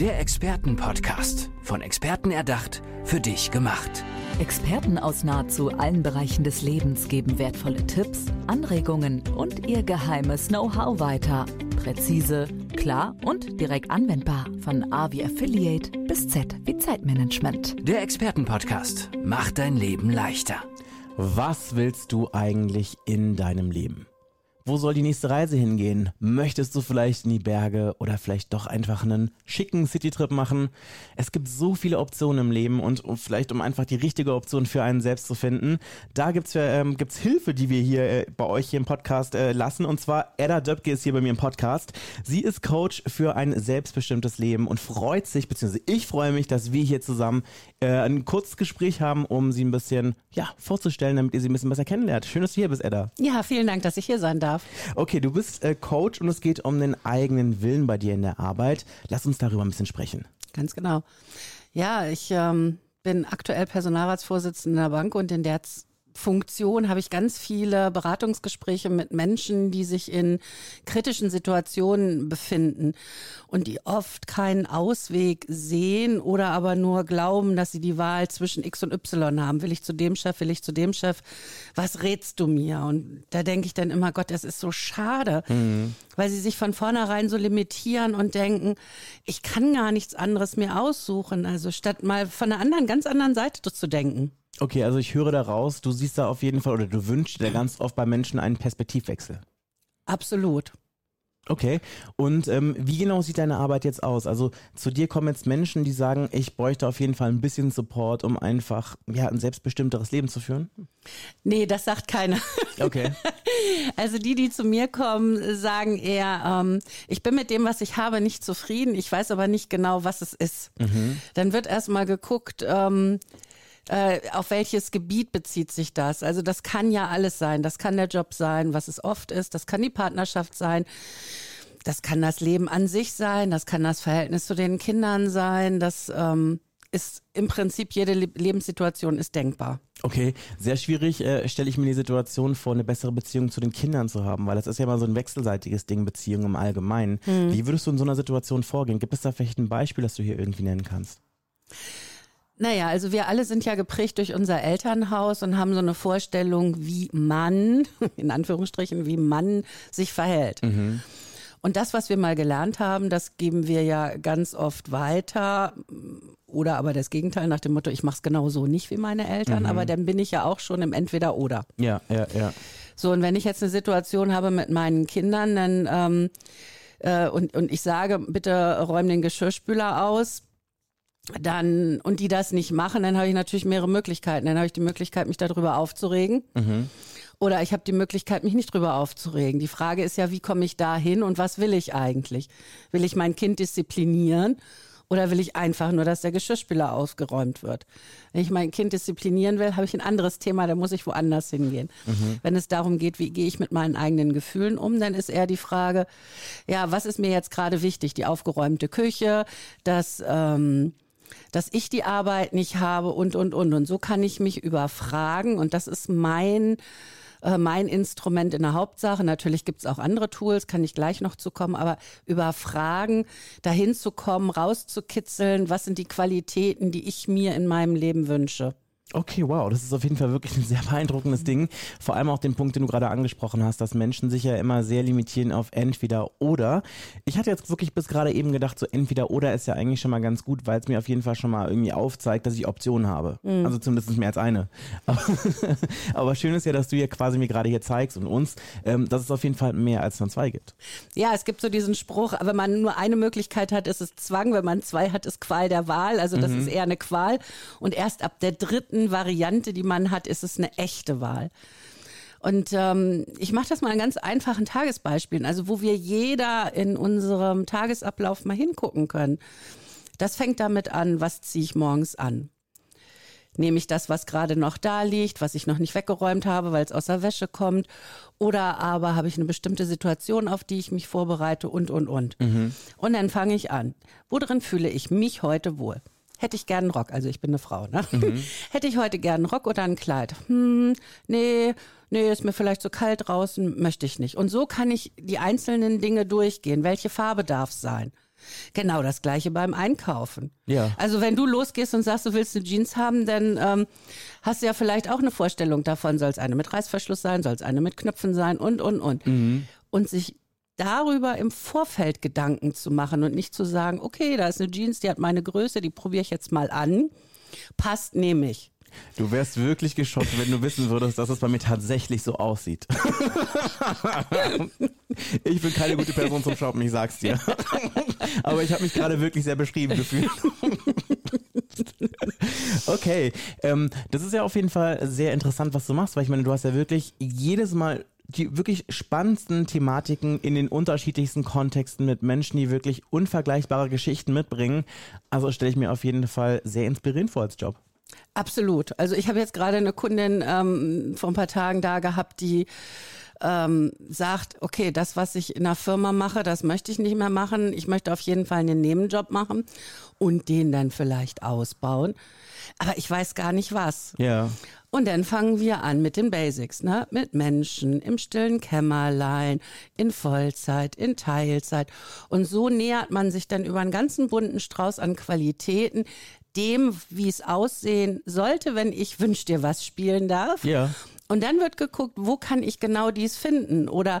Der Expertenpodcast. Von Experten erdacht, für dich gemacht. Experten aus nahezu allen Bereichen des Lebens geben wertvolle Tipps, Anregungen und ihr geheimes Know-how weiter. Präzise, klar und direkt anwendbar. Von A wie Affiliate bis Z wie Zeitmanagement. Der Expertenpodcast macht dein Leben leichter. Was willst du eigentlich in deinem Leben? Wo soll die nächste Reise hingehen? Möchtest du vielleicht in die Berge oder vielleicht doch einfach einen schicken Citytrip machen? Es gibt so viele Optionen im Leben und vielleicht um einfach die richtige Option für einen selbst zu finden, da gibt's ähm, gibt's Hilfe, die wir hier äh, bei euch hier im Podcast äh, lassen. Und zwar Edda Döpke ist hier bei mir im Podcast. Sie ist Coach für ein selbstbestimmtes Leben und freut sich, beziehungsweise ich freue mich, dass wir hier zusammen äh, ein kurzes Gespräch haben, um sie ein bisschen ja, vorzustellen, damit ihr sie ein bisschen besser kennenlernt. Schön, dass du hier bist, Edda. Ja, vielen Dank, dass ich hier sein darf. Okay, du bist äh, Coach und es geht um den eigenen Willen bei dir in der Arbeit. Lass uns darüber ein bisschen sprechen. Ganz genau. Ja, ich ähm, bin aktuell Personalratsvorsitzender der Bank und in der Funktion habe ich ganz viele Beratungsgespräche mit Menschen, die sich in kritischen Situationen befinden und die oft keinen Ausweg sehen oder aber nur glauben, dass sie die Wahl zwischen X und Y haben. Will ich zu dem Chef, will ich zu dem Chef? Was rätst du mir? Und da denke ich dann immer, Gott, das ist so schade, mhm. weil sie sich von vornherein so limitieren und denken, ich kann gar nichts anderes mir aussuchen. Also statt mal von einer anderen, ganz anderen Seite zu denken. Okay, also ich höre daraus, du siehst da auf jeden Fall oder du wünschst dir ganz oft bei Menschen einen Perspektivwechsel. Absolut. Okay, und ähm, wie genau sieht deine Arbeit jetzt aus? Also zu dir kommen jetzt Menschen, die sagen, ich bräuchte auf jeden Fall ein bisschen Support, um einfach ja, ein selbstbestimmteres Leben zu führen? Nee, das sagt keiner. Okay. Also die, die zu mir kommen, sagen eher, ähm, ich bin mit dem, was ich habe, nicht zufrieden, ich weiß aber nicht genau, was es ist. Mhm. Dann wird erstmal geguckt, ähm, äh, auf welches Gebiet bezieht sich das? Also das kann ja alles sein. Das kann der Job sein, was es oft ist. Das kann die Partnerschaft sein. Das kann das Leben an sich sein. Das kann das Verhältnis zu den Kindern sein. Das ähm, ist im Prinzip jede Le Lebenssituation ist denkbar. Okay, sehr schwierig äh, stelle ich mir die Situation vor, eine bessere Beziehung zu den Kindern zu haben, weil das ist ja mal so ein wechselseitiges Ding, Beziehung im Allgemeinen. Hm. Wie würdest du in so einer Situation vorgehen? Gibt es da vielleicht ein Beispiel, das du hier irgendwie nennen kannst? Naja, also wir alle sind ja geprägt durch unser Elternhaus und haben so eine Vorstellung, wie man, in Anführungsstrichen, wie man sich verhält. Mhm. Und das, was wir mal gelernt haben, das geben wir ja ganz oft weiter. Oder aber das Gegenteil nach dem Motto, ich mache es genau so nicht wie meine Eltern, mhm. aber dann bin ich ja auch schon im Entweder-Oder. Ja, ja, ja. So, und wenn ich jetzt eine Situation habe mit meinen Kindern, dann ähm, äh, und, und ich sage, bitte räum den Geschirrspüler aus, dann und die das nicht machen, dann habe ich natürlich mehrere Möglichkeiten. Dann habe ich die Möglichkeit, mich darüber aufzuregen. Mhm. Oder ich habe die Möglichkeit, mich nicht drüber aufzuregen. Die Frage ist ja, wie komme ich da hin und was will ich eigentlich? Will ich mein Kind disziplinieren oder will ich einfach nur, dass der Geschirrspüler ausgeräumt wird? Wenn ich mein Kind disziplinieren will, habe ich ein anderes Thema, da muss ich woanders hingehen. Mhm. Wenn es darum geht, wie gehe ich mit meinen eigenen Gefühlen um, dann ist eher die Frage, ja, was ist mir jetzt gerade wichtig? Die aufgeräumte Küche, das ähm, dass ich die Arbeit nicht habe und, und, und. Und so kann ich mich überfragen und das ist mein äh, mein Instrument in der Hauptsache. Natürlich gibt es auch andere Tools, kann ich gleich noch zu kommen, aber über Fragen dahin zu kommen, rauszukitzeln, was sind die Qualitäten, die ich mir in meinem Leben wünsche. Okay, wow, das ist auf jeden Fall wirklich ein sehr beeindruckendes Ding. Vor allem auch den Punkt, den du gerade angesprochen hast, dass Menschen sich ja immer sehr limitieren auf entweder oder. Ich hatte jetzt wirklich bis gerade eben gedacht, so entweder oder ist ja eigentlich schon mal ganz gut, weil es mir auf jeden Fall schon mal irgendwie aufzeigt, dass ich Optionen habe. Mhm. Also zumindest mehr als eine. Aber, aber, schön ist ja, dass du ja quasi mir gerade hier zeigst und uns, ähm, dass es auf jeden Fall mehr als nur zwei gibt. Ja, es gibt so diesen Spruch, wenn man nur eine Möglichkeit hat, ist es Zwang, wenn man zwei hat, ist Qual der Wahl. Also das mhm. ist eher eine Qual. Und erst ab der dritten dritten Variante, die man hat, ist es eine echte Wahl. Und ähm, ich mache das mal an ganz einfachen Tagesbeispielen, also wo wir jeder in unserem Tagesablauf mal hingucken können. Das fängt damit an, was ziehe ich morgens an? Nehme ich das, was gerade noch da liegt, was ich noch nicht weggeräumt habe, weil es aus der Wäsche kommt? Oder aber habe ich eine bestimmte Situation, auf die ich mich vorbereite und, und, und. Mhm. Und dann fange ich an. Worin fühle ich mich heute wohl? Hätte ich gern einen Rock. Also ich bin eine Frau, ne? Mhm. hätte ich heute gern einen Rock oder ein Kleid? Hm, nee, nee, ist mir vielleicht zu kalt draußen, möchte ich nicht. Und so kann ich die einzelnen Dinge durchgehen. Welche Farbe darf es sein? Genau das gleiche beim Einkaufen. Ja. Also wenn du losgehst und sagst, du willst eine Jeans haben, dann ähm, hast du ja vielleicht auch eine Vorstellung davon, soll es eine mit Reißverschluss sein, soll es eine mit Knöpfen sein und, und, und. Und sich darüber im Vorfeld Gedanken zu machen und nicht zu sagen, okay, da ist eine Jeans, die hat meine Größe, die probiere ich jetzt mal an. Passt, nehme ich. Du wärst wirklich geschockt, wenn du wissen würdest, dass es bei mir tatsächlich so aussieht. ich bin keine gute Person zum Shoppen, ich sag's dir. Aber ich habe mich gerade wirklich sehr beschrieben gefühlt. okay, ähm, das ist ja auf jeden Fall sehr interessant, was du machst, weil ich meine, du hast ja wirklich jedes Mal die wirklich spannendsten Thematiken in den unterschiedlichsten Kontexten mit Menschen, die wirklich unvergleichbare Geschichten mitbringen. Also stelle ich mir auf jeden Fall sehr inspirierend vor als Job. Absolut. Also ich habe jetzt gerade eine Kundin ähm, vor ein paar Tagen da gehabt, die ähm, sagt, okay, das, was ich in der Firma mache, das möchte ich nicht mehr machen. Ich möchte auf jeden Fall einen Nebenjob machen und den dann vielleicht ausbauen. Aber ich weiß gar nicht was. Ja. Und dann fangen wir an mit den Basics, ne? Mit Menschen im stillen Kämmerlein, in Vollzeit, in Teilzeit. Und so nähert man sich dann über einen ganzen bunten Strauß an Qualitäten dem, wie es aussehen sollte, wenn ich Wünsch dir was spielen darf. Ja. Und dann wird geguckt, wo kann ich genau dies finden? Oder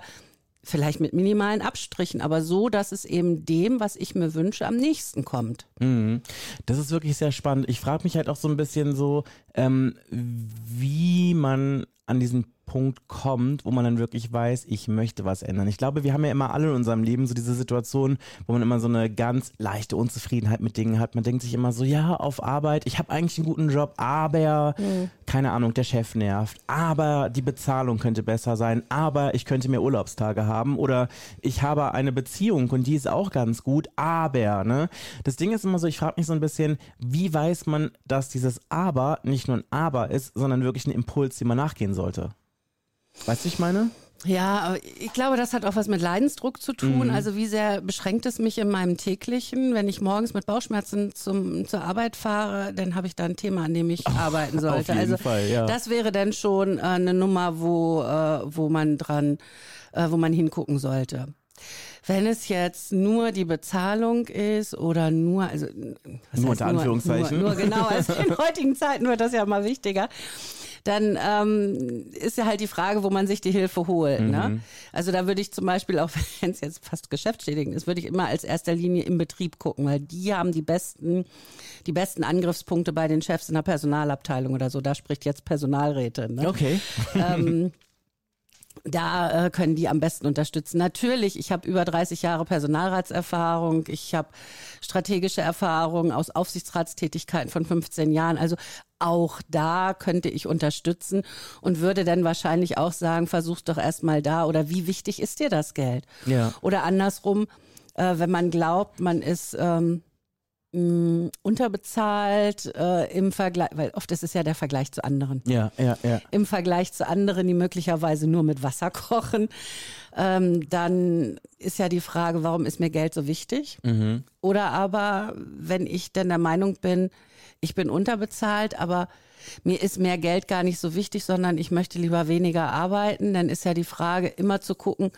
vielleicht mit minimalen Abstrichen, aber so, dass es eben dem, was ich mir wünsche, am nächsten kommt. Mhm. Das ist wirklich sehr spannend. Ich frage mich halt auch so ein bisschen so, ähm, wie man an diesen Punkt kommt, wo man dann wirklich weiß, ich möchte was ändern. Ich glaube, wir haben ja immer alle in unserem Leben so diese Situation, wo man immer so eine ganz leichte Unzufriedenheit mit Dingen hat. Man denkt sich immer so, ja, auf Arbeit, ich habe eigentlich einen guten Job, aber Mhm. keine Ahnung, der Chef nervt, aber die Bezahlung könnte besser sein, aber ich könnte mehr Urlaubstage haben oder ich habe eine Beziehung und die ist auch ganz gut, aber, ne? Das Ding ist immer so, ich frage mich so ein bisschen, wie weiß man, dass dieses aber nicht nur ein aber ist, sondern wirklich ein Impuls, dem man nachgehen sollte? Weißt du, ich meine? Ja, ich glaube, das hat auch was mit Leidensdruck zu tun. Also wie sehr beschränkt es mich in meinem täglichen? Wenn ich morgens mit Bauchschmerzen zum, zur Arbeit fahre, dann habe ich da ein Thema, an dem ich arbeiten sollte. jeden also Fall, ja. das wäre dann schon äh, eine Nummer, wo, äh, wo man dran, äh, wo man hingucken sollte. Wenn es jetzt nur die Bezahlung ist oder nur, also was Nur heißt unter Anführungszeichen. Nur, nur genau, also in heutigen Zeiten wird das ja mal wichtiger dann ähm, ist ja halt die Frage, wo man sich die Hilfe holt. Mhm. Ne? Also da würde ich zum Beispiel, auch wenn es jetzt fast geschäftsschädigend ist, würde ich immer als erster Linie im Betrieb gucken, weil die haben die besten, die besten Angriffspunkte bei den Chefs in der Personalabteilung oder so. Da spricht jetzt Personalräte. Ne? Okay. ähm, da äh, können die am besten unterstützen. Natürlich, ich habe über 30 Jahre Personalratserfahrung, ich habe strategische Erfahrung aus Aufsichtsratstätigkeiten von 15 Jahren. Also auch da könnte ich unterstützen und würde dann wahrscheinlich auch sagen, versuch doch erstmal da oder wie wichtig ist dir das Geld? Ja. Oder andersrum, äh, wenn man glaubt, man ist ähm, mh, unterbezahlt äh, im Vergleich, weil oft ist es ja der Vergleich zu anderen Ja, ja, ja. im Vergleich zu anderen, die möglicherweise nur mit Wasser kochen, ähm, dann ist ja die Frage, warum ist mir Geld so wichtig? Oder aber, wenn ich denn der Meinung bin, ich bin unterbezahlt, aber mir ist mehr Geld gar nicht so wichtig, sondern ich möchte lieber weniger arbeiten, dann ist ja die Frage, immer zu gucken,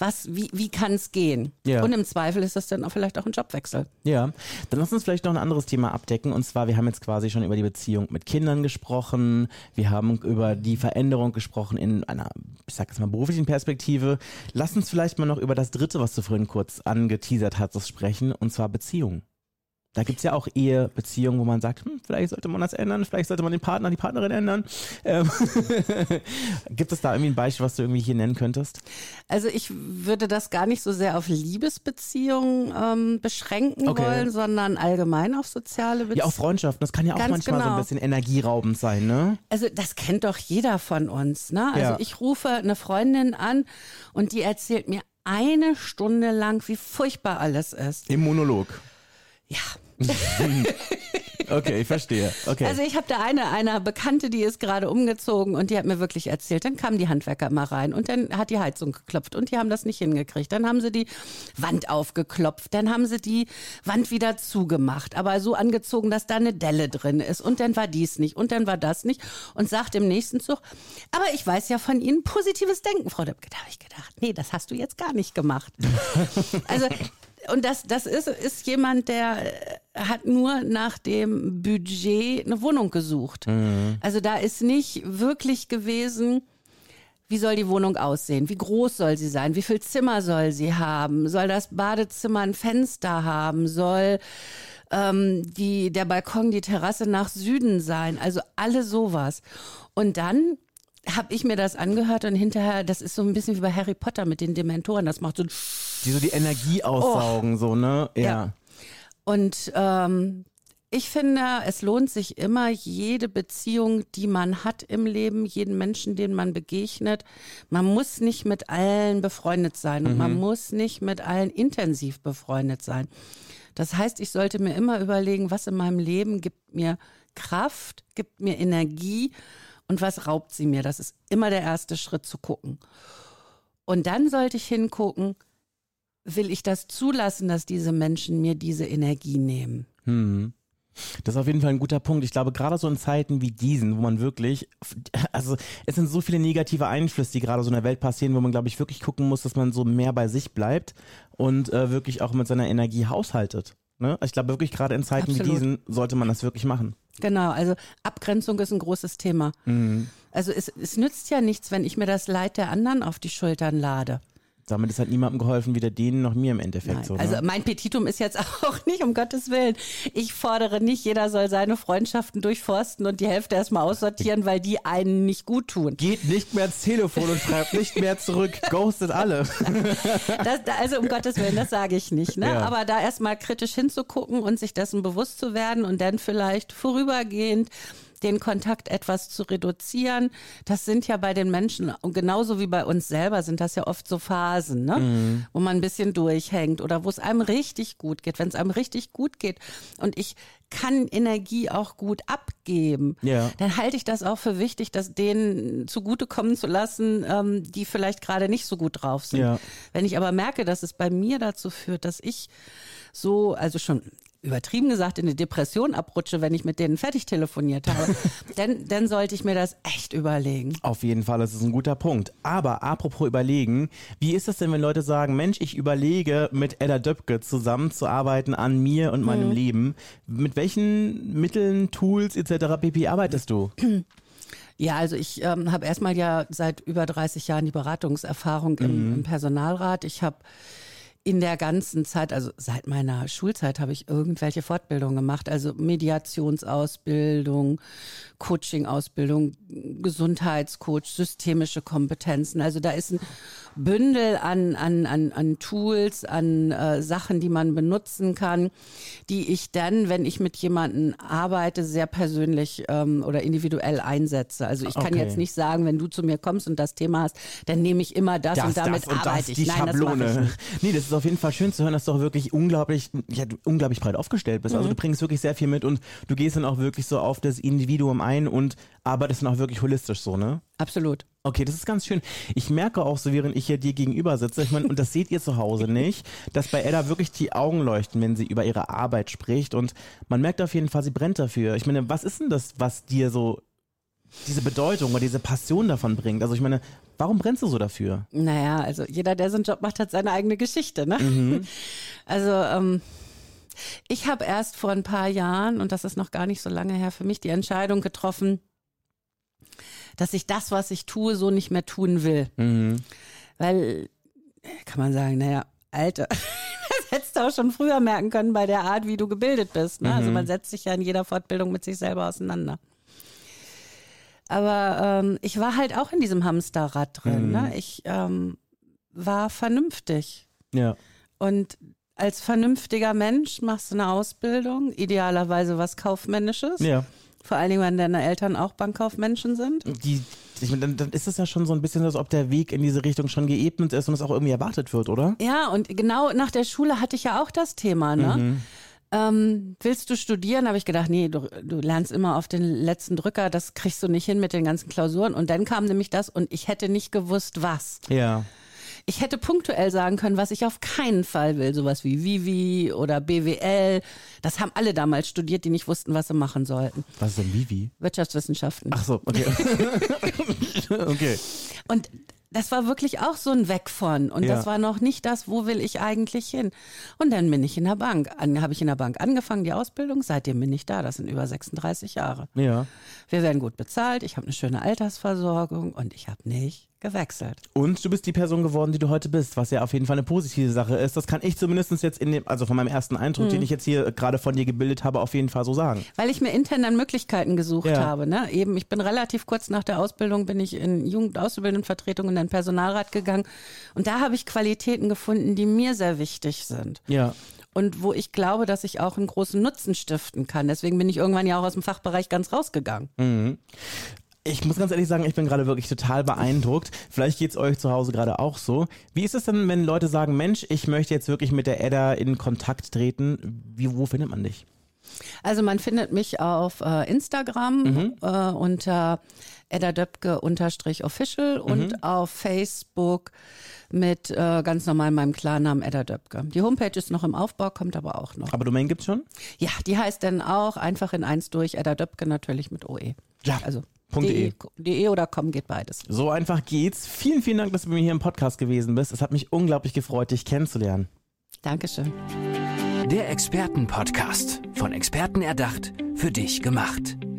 was, wie, wie kann es gehen? Ja. Und im Zweifel ist das dann auch vielleicht auch ein Jobwechsel. Ja, dann lass uns vielleicht noch ein anderes Thema abdecken. Und zwar, wir haben jetzt quasi schon über die Beziehung mit Kindern gesprochen. Wir haben über die Veränderung gesprochen in einer, ich sag jetzt mal, beruflichen Perspektive. Lass uns vielleicht mal noch über das Dritte, was du vorhin kurz angeteasert hast, sprechen. Und zwar Beziehung. Da gibt's ja auch Ehe, Beziehungen, wo man sagt, hm, vielleicht sollte man das ändern, vielleicht sollte man den Partner, die Partnerin ändern. Ähm, Gibt es da irgendwie ein Beispiel, was du irgendwie hier nennen könntest? Also ich würde das gar nicht so sehr auf Liebesbeziehungen ähm, beschränken Okay. wollen, sondern allgemein auf soziale Beziehungen. Ja, auch Freundschaften, das kann ja auch Ganz manchmal so ein genau. bisschen energieraubend sein, ne? Also das kennt doch jeder von uns. Ne? Also Ja. ich rufe eine Freundin an und die erzählt mir eine Stunde lang, wie furchtbar alles ist. Im Monolog. Ja. Okay, ich verstehe. Okay. Also ich habe da eine, eine Bekannte, die ist gerade umgezogen und die hat mir wirklich erzählt, dann kamen die Handwerker immer rein und dann hat die Heizung geklopft und die haben das nicht hingekriegt. Dann haben sie die Wand aufgeklopft, dann haben sie die Wand wieder zugemacht, aber so angezogen, dass da eine Delle drin ist und dann war dies nicht und dann war das nicht und sagt im nächsten Zug, aber ich weiß ja von Ihnen positives Denken, Frau Döpke. Da habe ich gedacht, nee, das hast du jetzt gar nicht gemacht. also und das, das ist, ist jemand, der äh, hat nur nach dem Budget eine Wohnung gesucht. Also da ist nicht wirklich gewesen, wie soll die Wohnung aussehen? Wie groß soll sie sein? Wie viel Zimmer soll sie haben? Soll das Badezimmer ein Fenster haben? Soll ähm, die, der Balkon, die Terrasse nach Süden sein? Also alle sowas. Und dann habe ich mir das angehört und hinterher, das ist so ein bisschen wie bei Harry Potter mit den Dementoren, das macht so ein Die so die Energie aussaugen, so, ne? Ja. Ja. und ähm, ich finde, es lohnt sich immer, jede Beziehung, die man hat im Leben, jeden Menschen, den man begegnet. Man muss nicht mit allen befreundet sein und man muss nicht mit allen intensiv befreundet sein. Das heißt, ich sollte mir immer überlegen, was in meinem Leben gibt mir Kraft, gibt mir Energie und was raubt sie mir. Das ist immer der erste Schritt zu gucken. Und dann sollte ich hingucken, will ich das zulassen, dass diese Menschen mir diese Energie nehmen? Das ist auf jeden Fall ein guter Punkt. Ich glaube, gerade so in Zeiten wie diesen, wo man wirklich, also es sind so viele negative Einflüsse, die gerade so in der Welt passieren, wo man, glaube ich, wirklich gucken muss, dass man so mehr bei sich bleibt und äh, wirklich auch mit seiner Energie haushaltet. Ne? Ich glaube, wirklich gerade in Zeiten wie Absolut. diesen sollte man das wirklich machen. Genau, also Abgrenzung ist ein großes Thema. Also es, es nützt ja nichts, wenn ich mir das Leid der anderen auf die Schultern lade. Damit ist halt niemandem geholfen, weder denen noch mir im Endeffekt. Nein. So, ne? Also mein Petitum ist jetzt auch nicht, um Gottes Willen. Ich fordere nicht, jeder soll seine Freundschaften durchforsten und die Hälfte erstmal aussortieren, weil die einen nicht gut tun. Geht nicht mehr ans Telefon und schreibt nicht mehr zurück. Ghostet alle. Das, da- also um Gottes Willen, das sage ich nicht. Ne? Ja. Aber da erstmal kritisch hinzugucken und sich dessen bewusst zu werden und dann vielleicht vorübergehend den Kontakt etwas zu reduzieren. Das sind ja bei den Menschen, und genauso wie bei uns selber, sind das ja oft so Phasen, ne? wo man ein bisschen durchhängt oder wo es einem richtig gut geht. Wenn es einem richtig gut geht und ich kann Energie auch gut abgeben, Ja. dann halte ich das auch für wichtig, das denen zugutekommen zu lassen, ähm, die vielleicht gerade nicht so gut drauf sind. Ja. Wenn ich aber merke, dass es bei mir dazu führt, dass ich so, also schon übertrieben gesagt, in eine Depression abrutsche, wenn ich mit denen fertig telefoniert habe, dann, dann sollte ich mir das echt überlegen. Auf jeden Fall, das ist ein guter Punkt. Aber apropos überlegen, wie ist das denn, wenn Leute sagen, Mensch, ich überlege, mit Ella Döpke zusammenzuarbeiten an mir und Mhm. meinem Leben. Mit welchen Mitteln, Tools etc. pp. arbeitest du? Ja, also ich ähm, habe erstmal ja seit über 30 Jahren die Beratungserfahrung im, im Personalrat. Ich habe in der ganzen Zeit, also seit meiner Schulzeit, habe ich irgendwelche Fortbildungen gemacht, also Mediationsausbildung, Coaching-Ausbildung, Gesundheitscoach, systemische Kompetenzen. Also da ist ein Bündel an, an, an, an Tools, an äh, Sachen, die man benutzen kann, die ich dann, wenn ich mit jemandem arbeite, sehr persönlich ähm, oder individuell einsetze. Also ich kann Okay. jetzt nicht sagen, wenn du zu mir kommst und das Thema hast, dann nehme ich immer das, und damit und arbeite ich. die Nein, das mache ich Schablone. nicht. Nee, das ist auf jeden Fall schön zu hören, dass du auch wirklich unglaublich, ja, du unglaublich breit aufgestellt bist. Also Mhm. du bringst wirklich sehr viel mit und du gehst dann auch wirklich so auf das Individuum ein und arbeitest dann auch wirklich holistisch so, ne? Absolut. Okay, das ist ganz schön. Ich merke auch so, während ich hier dir gegenüber sitze, ich meine, und das seht ihr zu Hause nicht, dass bei Edda wirklich die Augen leuchten, wenn sie über ihre Arbeit spricht. Und man merkt auf jeden Fall, sie brennt dafür. Ich meine, was ist denn das, was dir so diese Bedeutung oder diese Passion davon bringt? Also ich meine, warum brennst du so dafür? Naja, also jeder, der so einen Job macht, hat seine eigene Geschichte. Ne? Also ähm, ich habe erst vor ein paar Jahren, und das ist noch gar nicht so lange her, für mich die Entscheidung getroffen, dass ich das, was ich tue, so nicht mehr tun will. Weil, kann man sagen, naja, Alter, das hättest du auch schon früher merken können bei der Art, wie du gebildet bist. Ne? Also man setzt sich ja in jeder Fortbildung mit sich selber auseinander. Aber ähm, ich war halt auch in diesem Hamsterrad drin. Ne? Ich ähm, war vernünftig. Ja. Und als vernünftiger Mensch machst du eine Ausbildung, idealerweise was Kaufmännisches. Ja. Vor allen Dingen, wenn deine Eltern auch Bankkaufmenschen sind. Die, ich meine, dann, dann ist es ja schon so ein bisschen, als ob der Weg in diese Richtung schon geebnet ist und es auch irgendwie erwartet wird, oder? Ja, und genau nach der Schule hatte ich ja auch das Thema, ne? Ähm, willst du studieren? Habe ich gedacht, nee, du, du lernst immer auf den letzten Drücker, das kriegst du nicht hin mit den ganzen Klausuren. Und dann kam nämlich das und ich hätte nicht gewusst, was. Ja. Ich hätte punktuell sagen können, was ich auf keinen Fall will. Sowas wie Vivi oder BWL. Das haben alle damals studiert, die nicht wussten, was sie machen sollten. Was ist denn Vivi? Wirtschaftswissenschaften. Ach so, okay. okay. Und das war wirklich auch so ein Weg von. Und Ja. das war noch nicht das, wo will ich eigentlich hin. Und dann bin ich in der Bank. An, habe ich in der Bank angefangen, die Ausbildung. Seitdem bin ich da. Das sind über 36 Jahre. Ja. Wir werden gut bezahlt. Ich habe eine schöne Altersversorgung und ich habe nicht gewechselt. Und du bist die Person geworden, die du heute bist, was ja auf jeden Fall eine positive Sache ist. Das kann ich zumindest jetzt in dem, also von meinem ersten Eindruck, Mhm. den ich jetzt hier gerade von dir gebildet habe, auf jeden Fall so sagen. Weil ich mir intern dann Möglichkeiten gesucht Ja. habe. Ne? Eben, ich bin relativ kurz nach der Ausbildung, bin ich in Jugendauszubildendenvertretung in den Personalrat gegangen. Und da habe ich Qualitäten gefunden, die mir sehr wichtig sind. Ja. Und wo ich glaube, dass ich auch einen großen Nutzen stiften kann. Deswegen bin ich irgendwann ja auch aus dem Fachbereich ganz rausgegangen. Ich muss ganz ehrlich sagen, ich bin gerade wirklich total beeindruckt. Vielleicht geht's euch zu Hause gerade auch so. Wie ist es denn, wenn Leute sagen, Mensch, ich möchte jetzt wirklich mit der Edda in Kontakt treten? Wie, wo findet man dich? Also man findet mich auf äh, Instagram äh, unter eddadöpke-official und auf Facebook mit äh, ganz normal meinem Klarnamen Edda Döpke. Die Homepage ist noch im Aufbau, kommt aber auch noch. Aber Domain gibt's schon? Ja, die heißt dann auch einfach in eins durch, Edda Döpke natürlich mit OE. Ja, Also Punkt de, de. de oder com geht beides. So einfach geht's. Vielen, vielen Dank, dass du bei mir hier im Podcast gewesen bist. Es hat mich unglaublich gefreut, dich kennenzulernen. Dankeschön. Der Expertenpodcast. Von Experten erdacht, für dich gemacht.